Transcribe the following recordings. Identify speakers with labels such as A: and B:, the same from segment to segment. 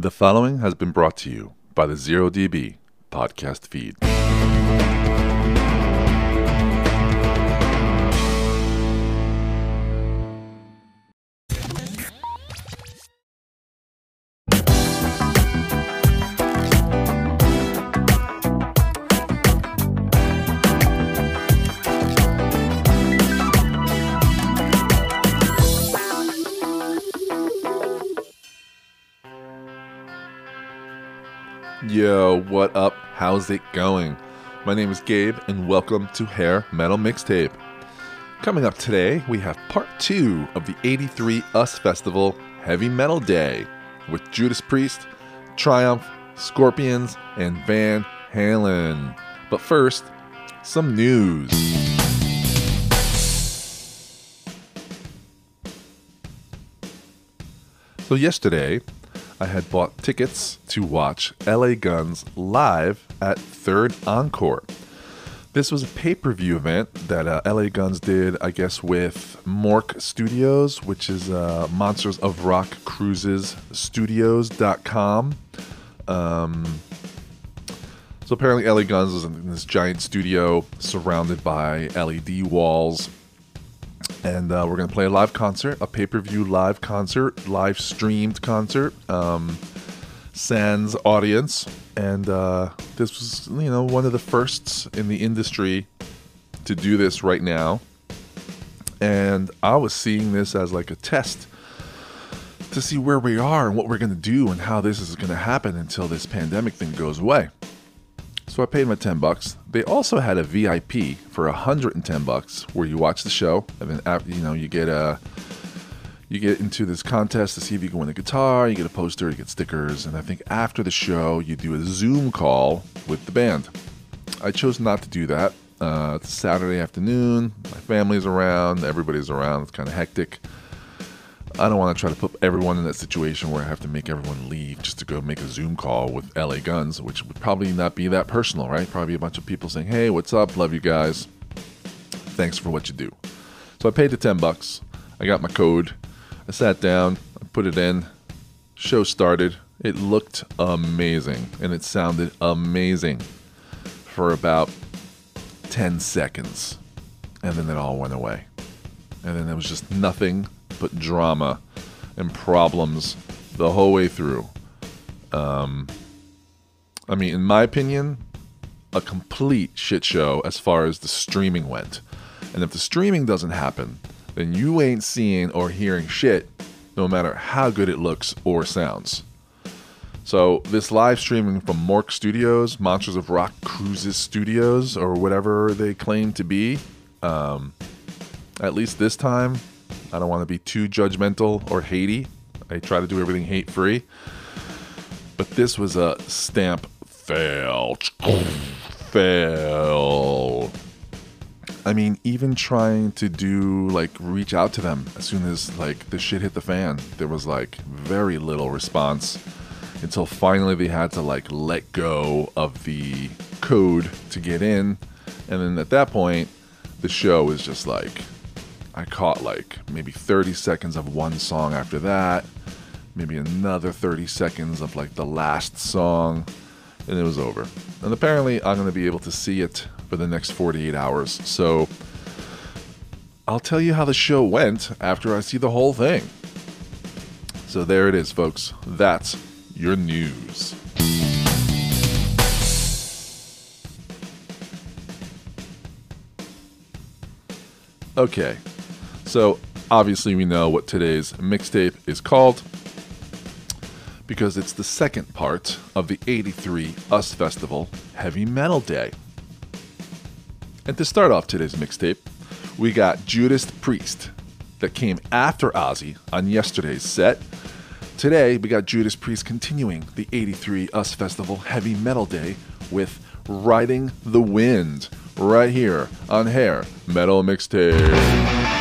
A: The following has been brought to you by the Zero DB podcast feed. What up? How's it going? My name is Gabe, and welcome to Hair Metal Mixtape. Coming up today, we have part two of the 83 US Festival Heavy Metal Day with Judas Priest, Triumph, Scorpions, and Van Halen. But first, some news. So, yesterday, I had bought tickets to watch LA Guns live at Third Encore. This was a pay per view event that uh, LA Guns did, I guess, with Mork Studios, which is uh, Monsters of Rock Cruises Studios.com. Um, so apparently, LA Guns is in this giant studio surrounded by LED walls and uh, we're going to play a live concert, a pay per view live concert, live streamed concert, um, sans audience. And uh, this was, you know, one of the firsts in the industry to do this right now. And I was seeing this as like a test to see where we are and what we're going to do and how this is going to happen until this pandemic thing goes away. So I paid my 10 bucks. They also had a VIP for 110 bucks where you watch the show and then you know, you get a you get into this contest to see if you can win a guitar, you get a poster, you get stickers, and I think after the show you do a Zoom call with the band. I chose not to do that. Uh, it's Saturday afternoon. My family's around. Everybody's around. It's kind of hectic. I don't want to try to put everyone in that situation where I have to make everyone leave just to go make a Zoom call with LA Guns, which would probably not be that personal, right? Probably a bunch of people saying, "Hey, what's up? Love you guys. Thanks for what you do." So I paid the 10 bucks. I got my code. I sat down, I put it in. Show started. It looked amazing and it sounded amazing for about 10 seconds. And then it all went away. And then there was just nothing but drama and problems the whole way through. Um, I mean, in my opinion, a complete shit show as far as the streaming went. And if the streaming doesn't happen, then you ain't seeing or hearing shit, no matter how good it looks or sounds. So, this live streaming from Mork Studios, Monsters of Rock Cruises Studios, or whatever they claim to be, um, at least this time, I don't want to be too judgmental or hatey. I try to do everything hate free. But this was a stamp fail. Fail. I mean, even trying to do like reach out to them as soon as like the shit hit the fan, there was like very little response until finally they had to like let go of the code to get in. And then at that point, the show was just like I caught like maybe 30 seconds of one song after that, maybe another 30 seconds of like the last song, and it was over. And apparently, I'm going to be able to see it for the next 48 hours. So I'll tell you how the show went after I see the whole thing. So there it is, folks. That's your news. Okay, so obviously we know what today's mixtape is called because it's the second part of the 83 US Festival Heavy Metal Day. And to start off today's mixtape, we got Judas Priest that came after Ozzy on yesterday's set. Today, we got Judas Priest continuing the 83 US Festival Heavy Metal Day with Riding the Wind right here on Hair Metal Mixtape.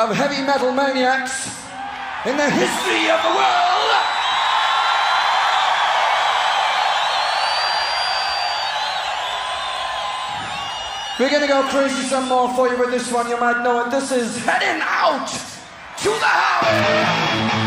B: of heavy metal maniacs in the history of the world. We're gonna go crazy some more for you with this one. You might know it. This is heading out to the house.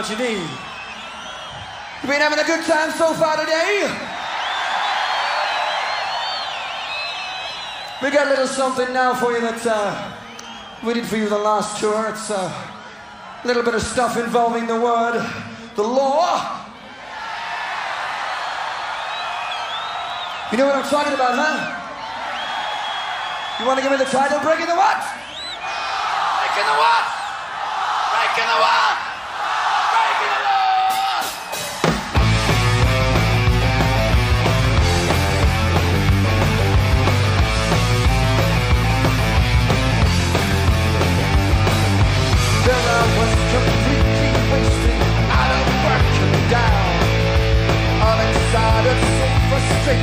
B: what you need. You been
C: having a good time so far today? We got a little something now for you that uh, we did for you the last tour. It's uh, a little bit of stuff involving the word, the law. You know what I'm talking about, huh? You want to give me the title? Breaking the what?
B: Breaking the what? Breaking the what?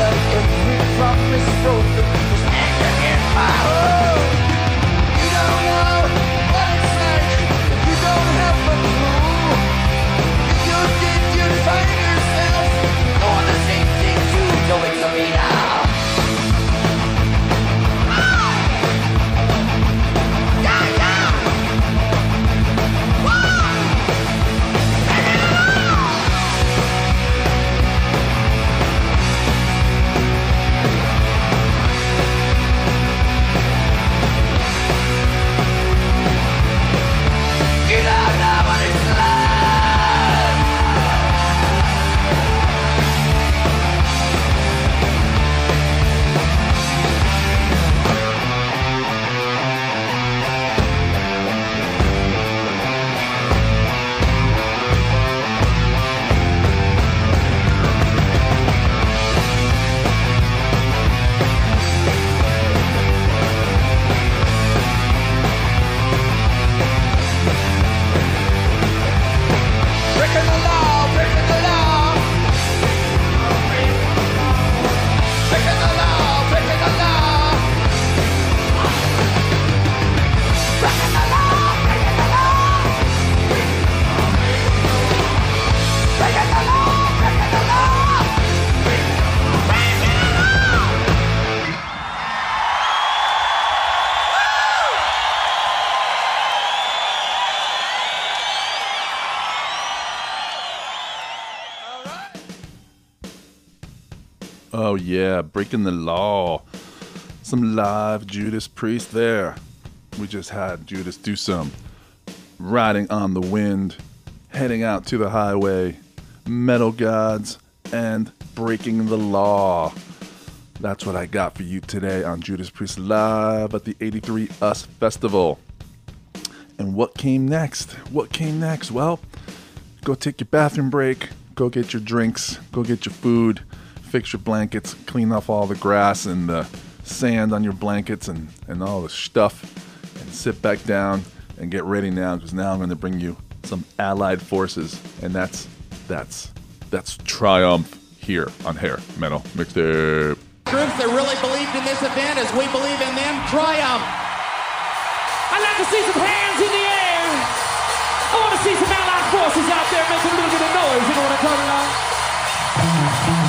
B: Cause every
C: promise broken was
B: anger in
C: my
A: heart yeah, breaking the law. Some live Judas Priest there. We just had Judas do some riding on the wind, heading out to the highway, metal gods, and breaking the law. That's what I got for you today on Judas Priest Live at the 83 Us Festival. And what came next? What came next? Well, go take your bathroom break, go get your drinks, go get your food, fix your blankets, clean off all the grass and the sand on your blankets and, and all the stuff, and sit back down and get ready now because now I'm going to bring you some Allied forces, and that's that's that's triumph here on Hair Metal Mixtape.
D: groups that really believed in this event as we believe in them triumph.
E: I'd like to see some hands in the air. I want to see some allied forces out there making a little bit of noise. You know what I'm talking about?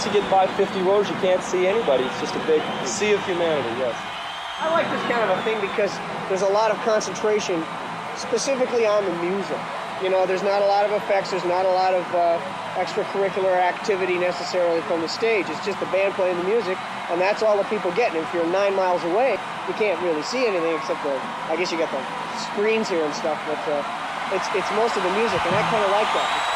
F: Once you get by 50 rows, you can't see anybody. It's just a big sea of humanity, yes.
G: I like this kind of a thing because there's a lot of concentration specifically on the music. You know, there's not a lot of effects, there's not a lot of uh, extracurricular activity necessarily from the stage. It's just the band playing the music, and that's all the people get. And if you're nine miles away, you can't really see anything except the, I guess you got the screens here and stuff, but uh, it's, it's most of the music, and I kind of like that.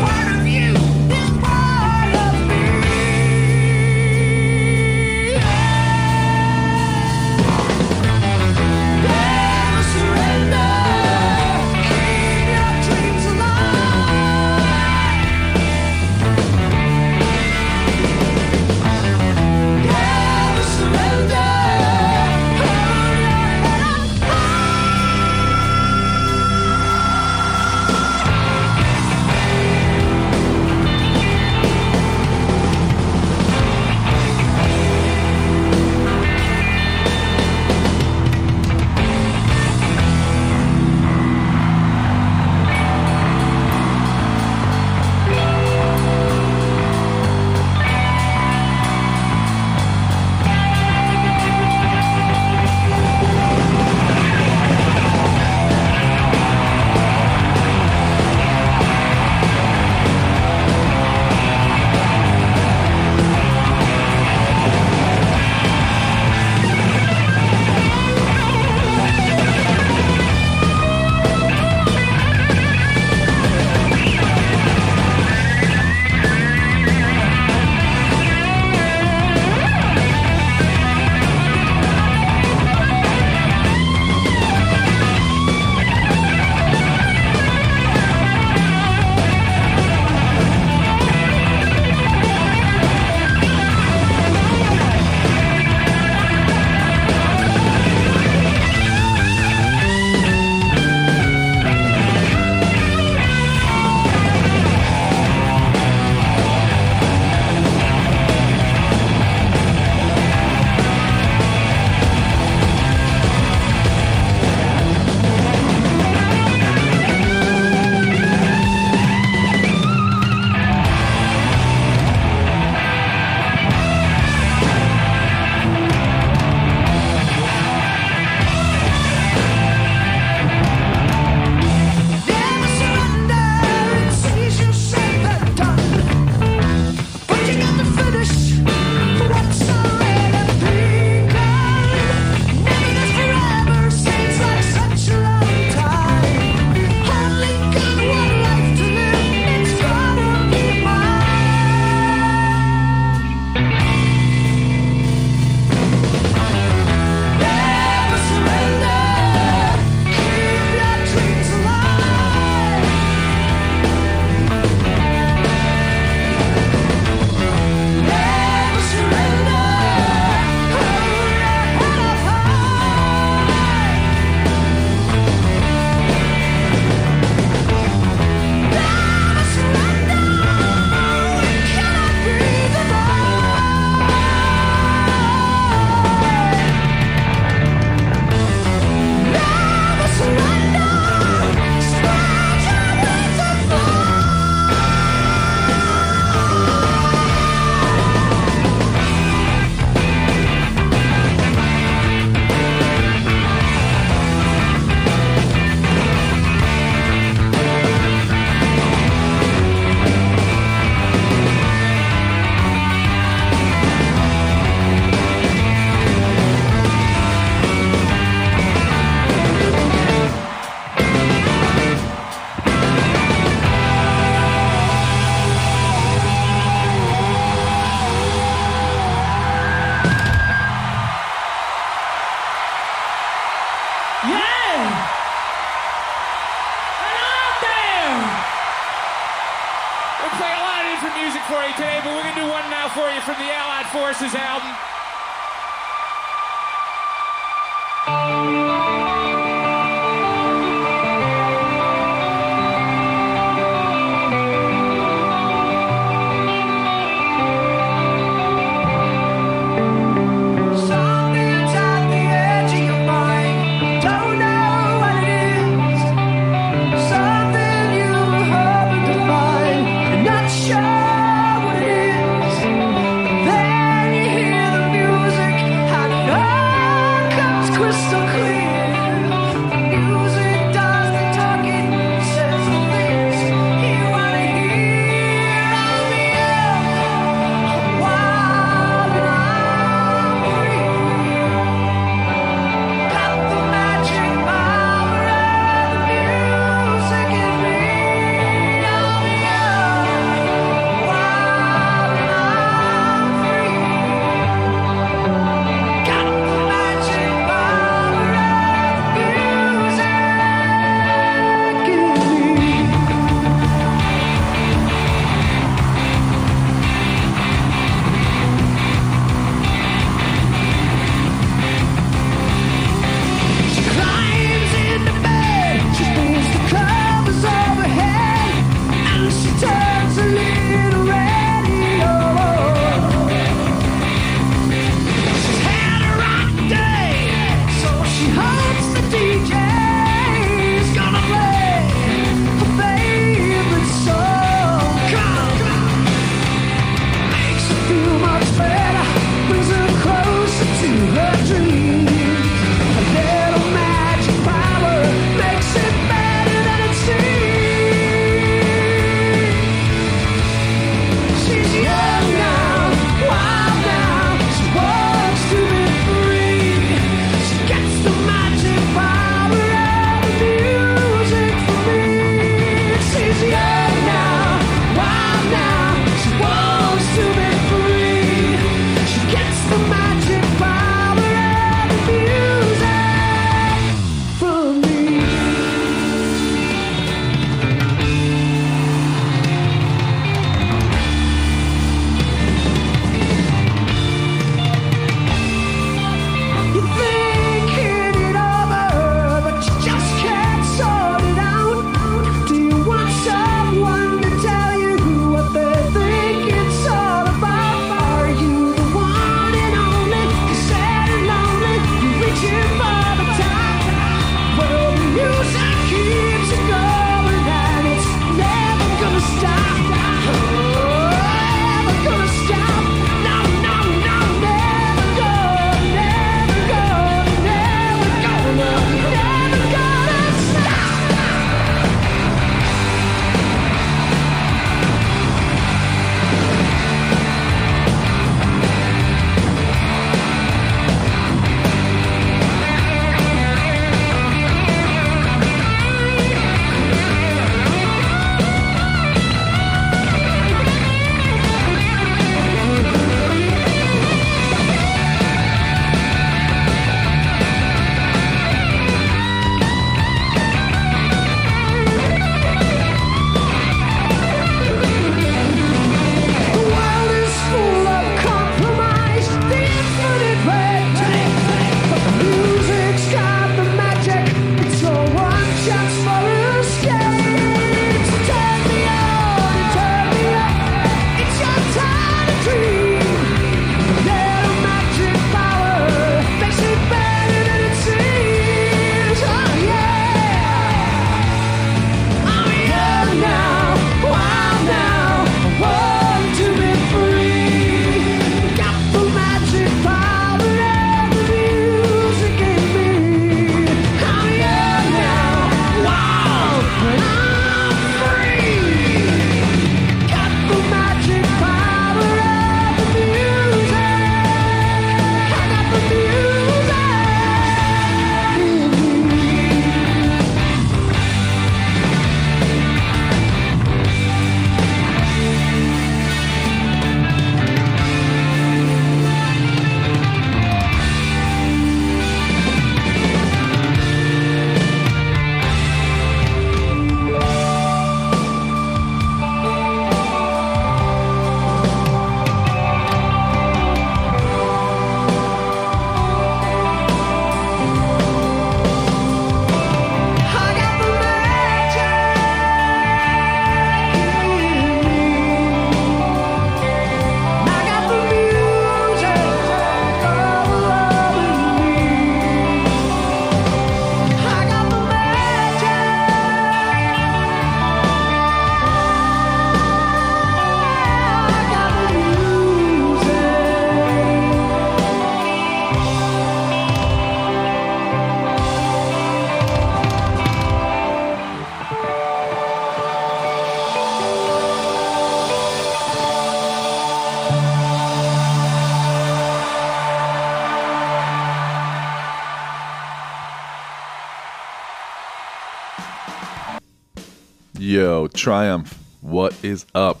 A: Triumph, what is up?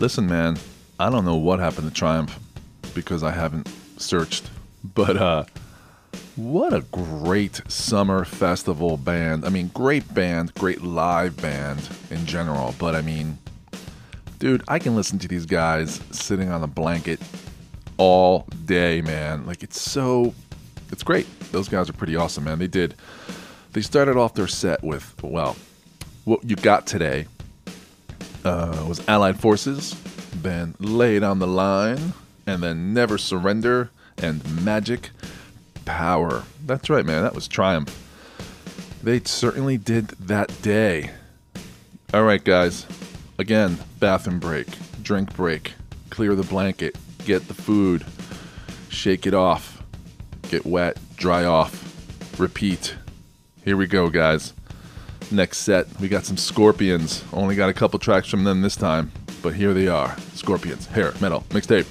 A: Listen, man, I don't know what happened to Triumph because I haven't searched, but uh what a great summer festival band. I mean, great band, great live band in general, but I mean, dude, I can listen to these guys sitting on a blanket all day, man. Like it's so it's great. Those guys are pretty awesome, man. They did they started off their set with well, what you got today uh, was Allied Forces, then Lay It on the Line, and then Never Surrender and Magic Power. That's right, man. That was Triumph. They certainly did that day. All right, guys. Again, bathroom break, drink break, clear the blanket, get the food, shake it off, get wet, dry off, repeat. Here we go, guys. Next set, we got some Scorpions. Only got a couple tracks from them this time, but here they are Scorpions, Hair, Metal, Mixtape.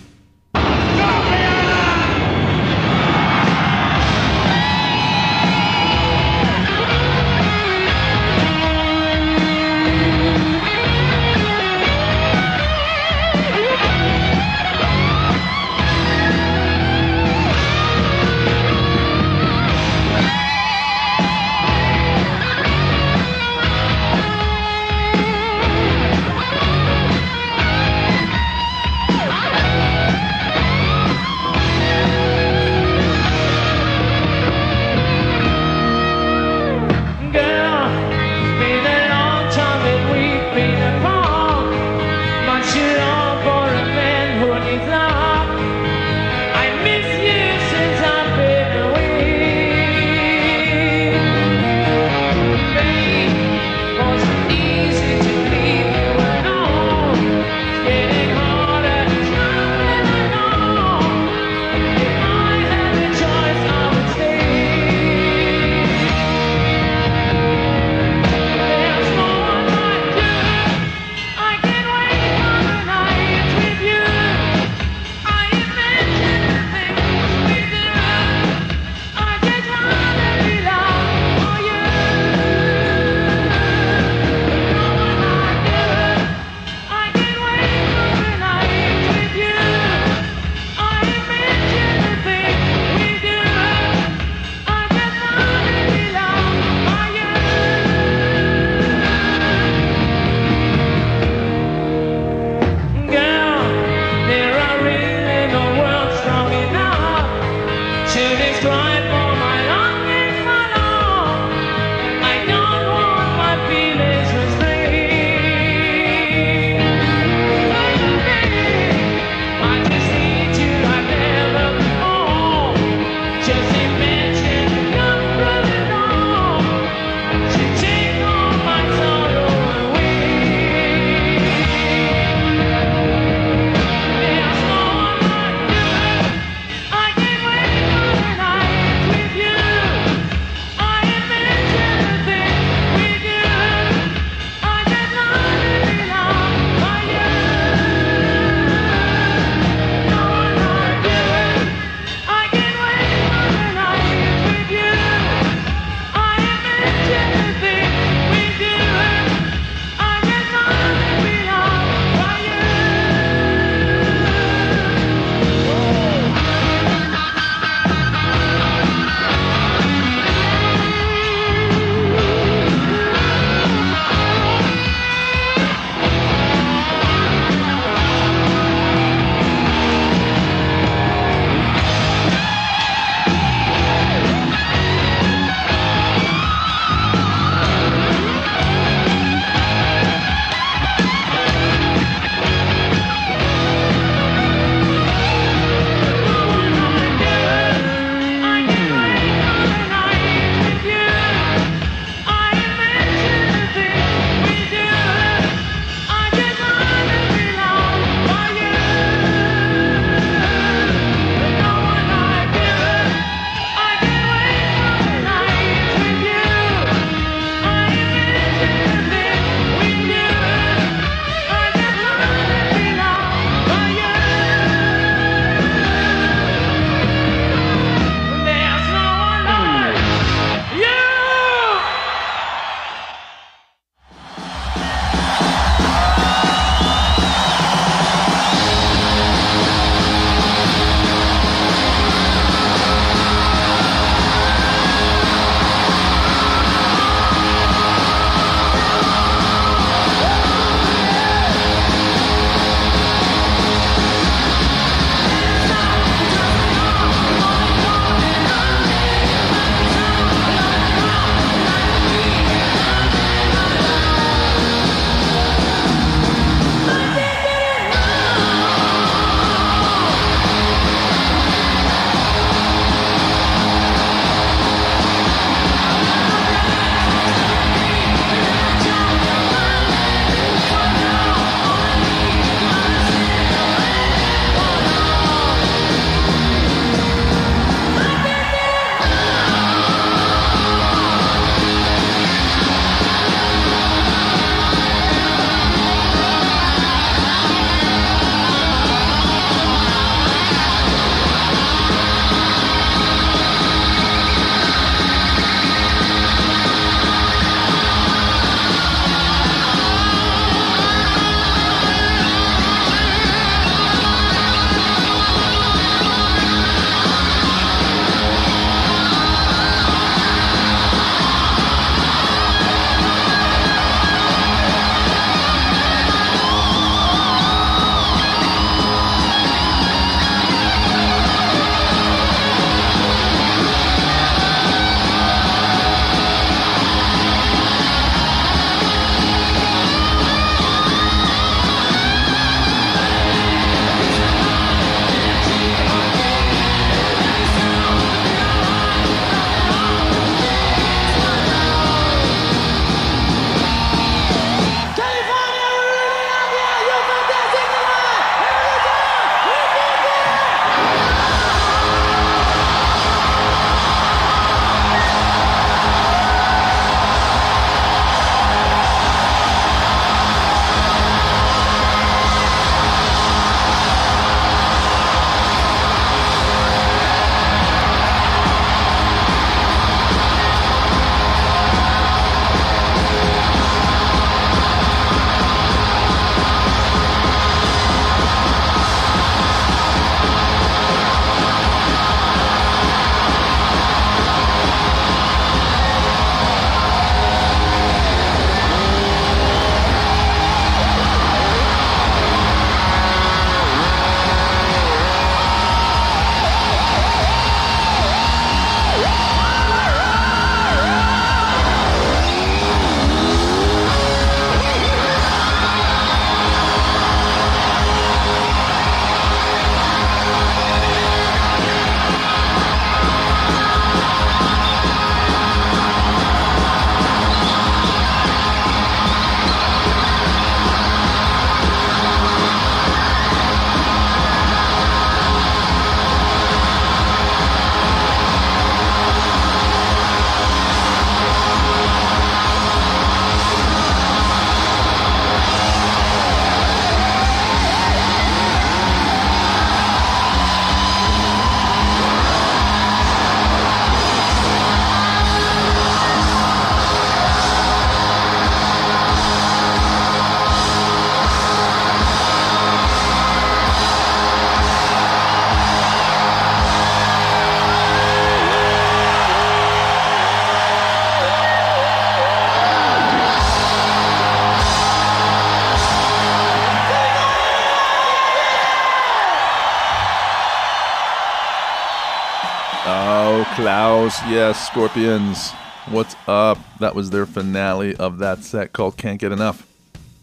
C: Klaus. Yes, Scorpions. What's up? That was their finale of that set called Can't Get Enough.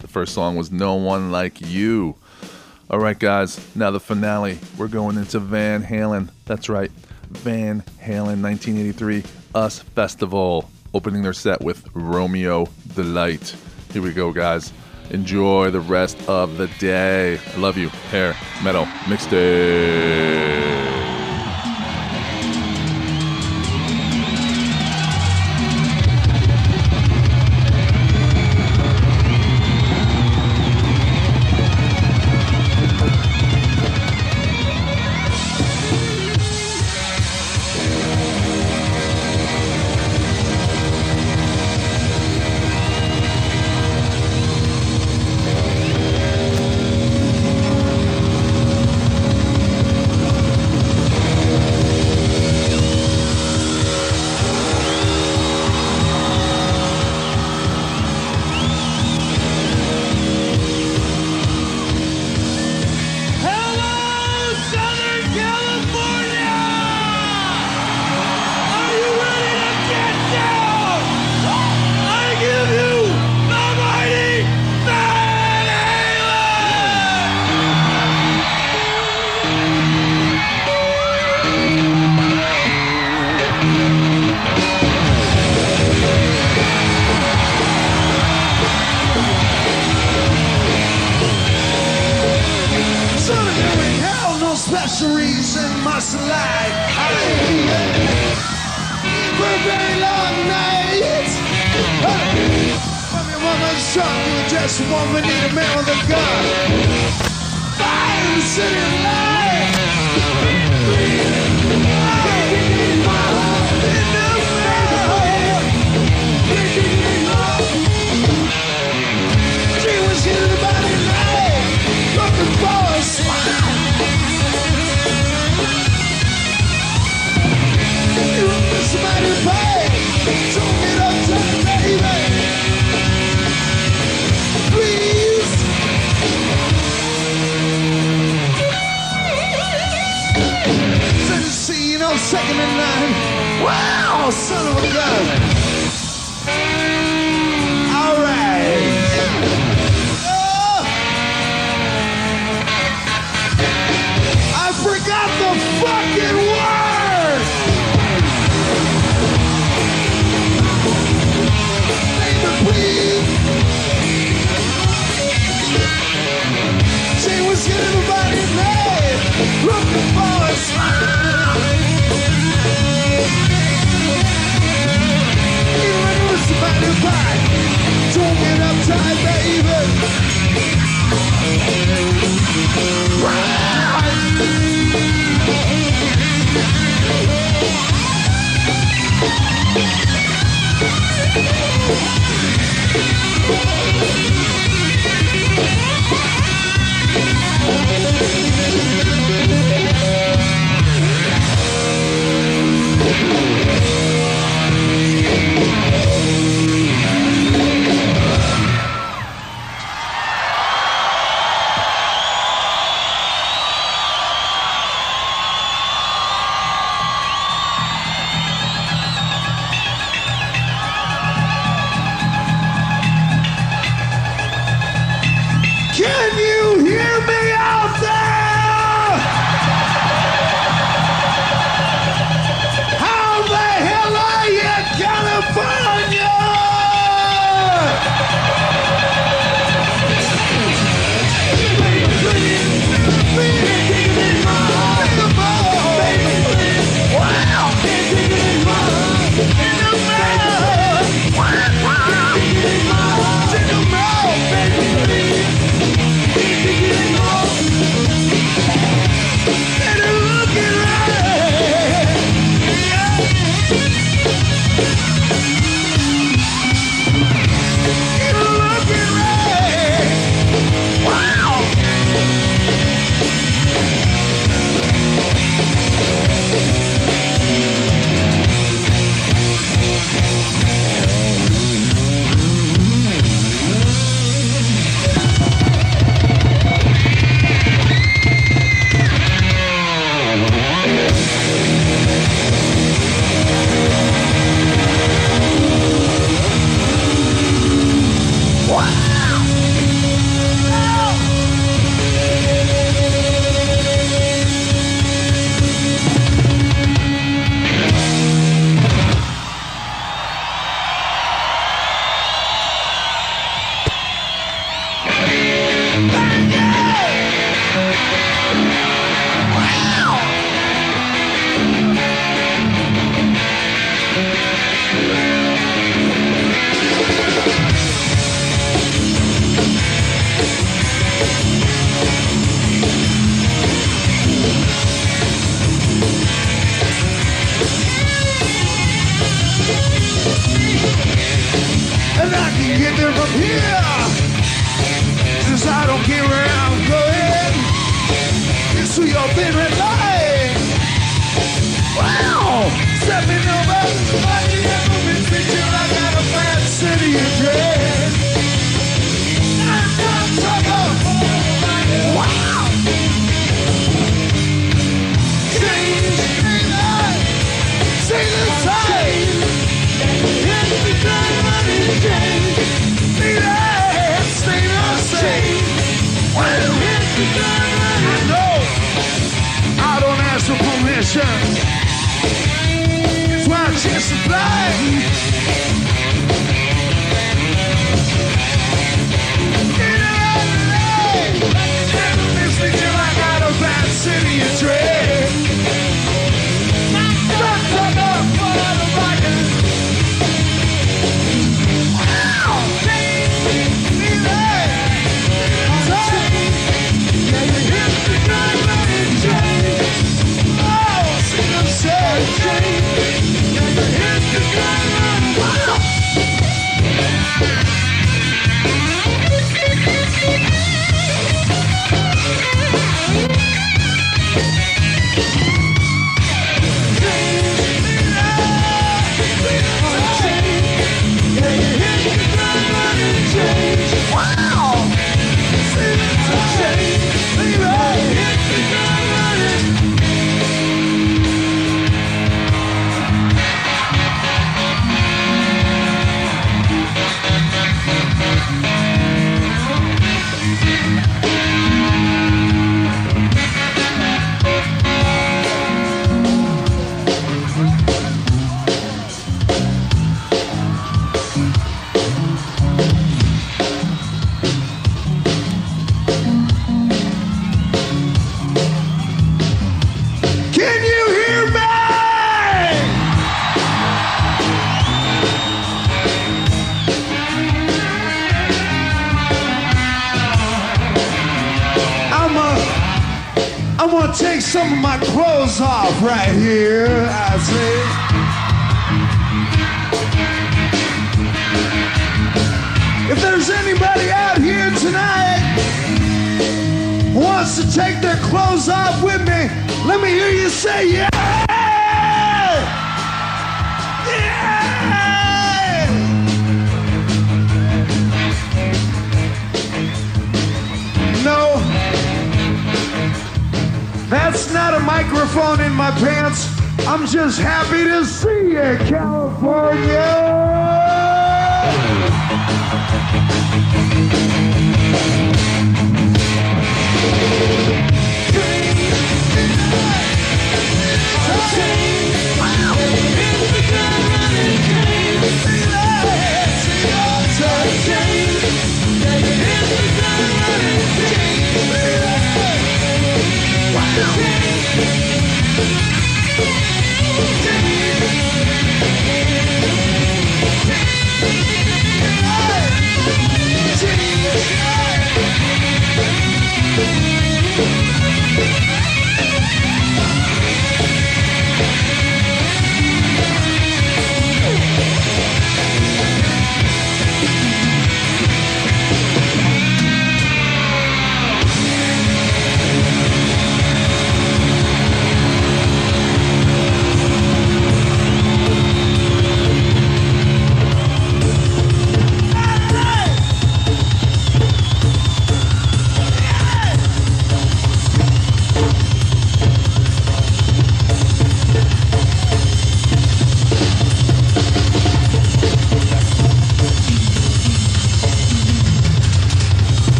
C: The first song was No One Like You. All right, guys. Now the finale. We're going into Van Halen. That's right. Van Halen 1983 Us Festival. Opening their set with Romeo Delight. Here we go, guys. Enjoy the rest of the day. I love you. Hair Metal Mixtape.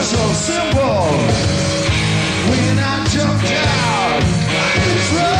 C: So simple. When I jumped out on this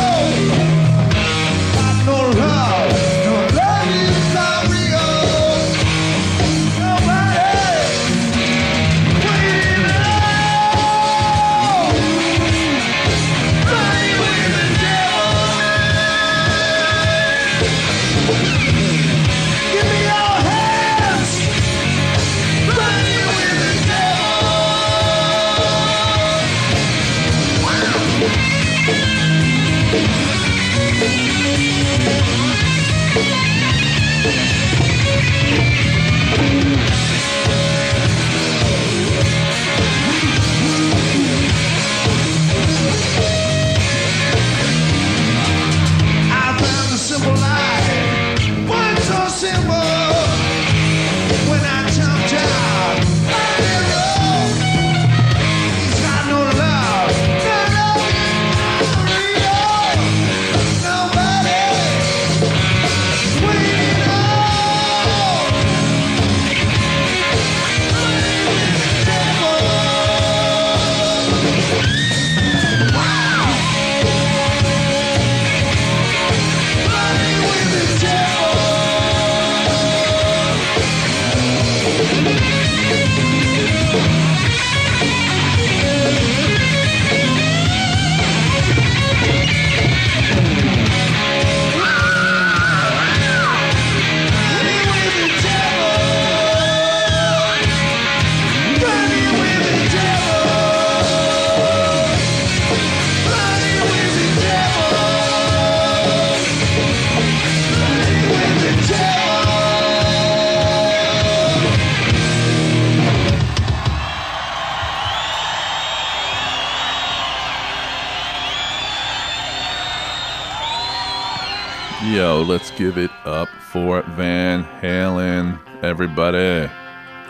C: give
A: it up for Van Halen, everybody.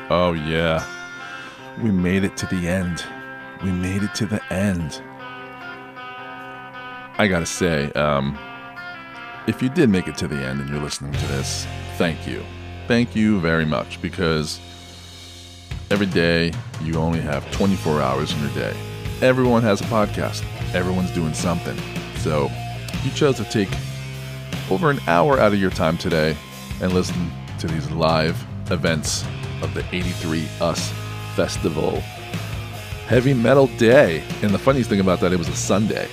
A: Oh, yeah. We made it to the end. We made it to the end. I gotta say, um, if you did make it to the end and you're listening to this, thank you. Thank you very much because Every day, you only have 24 hours in your day. Everyone has a podcast, everyone's doing something. So, you chose to take over an hour out of your time today and listen to these live events of the 83 Us Festival Heavy Metal Day. And the funniest thing about that, it was a Sunday.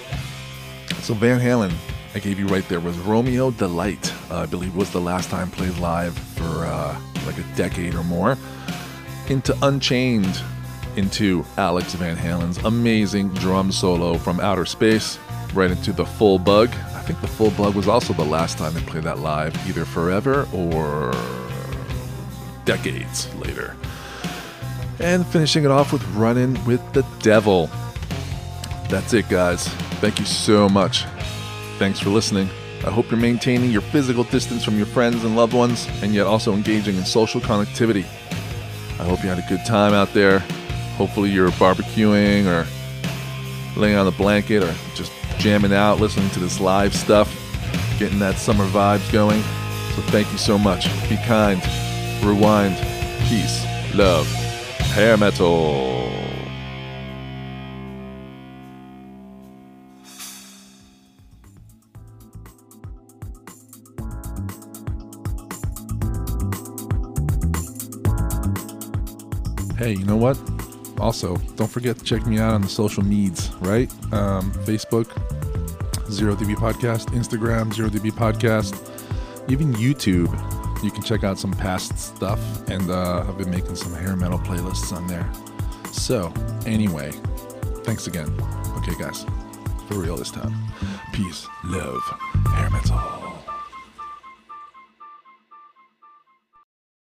A: So Van Halen, I gave you right there, was Romeo Delight. Uh, I believe was the last time played live for uh, like a decade or more. Into Unchained, into Alex Van Halen's amazing drum solo from outer space, right into the Full Bug. Think the Full Bug was also the last time they played that live, either forever or decades later. And finishing it off with Running with the Devil. That's it, guys. Thank you so much. Thanks for listening. I hope you're maintaining your physical distance from your friends and loved ones and yet also engaging in social connectivity. I hope you had a good time out there. Hopefully, you're barbecuing or laying on the blanket or just jamming out, listening to this live stuff, getting that summer vibes going. So, thank you so much. Be kind, rewind, peace, love, hair metal. Hey, you know what? Also, don't forget to check me out on the social medias, right? Um, Facebook, Zero DB Podcast, Instagram, Zero DB Podcast, even YouTube. You can check out some past stuff, and uh, I've been making some hair metal playlists on there. So, anyway, thanks again. Okay, guys, for real this time. Peace, love, hair metal.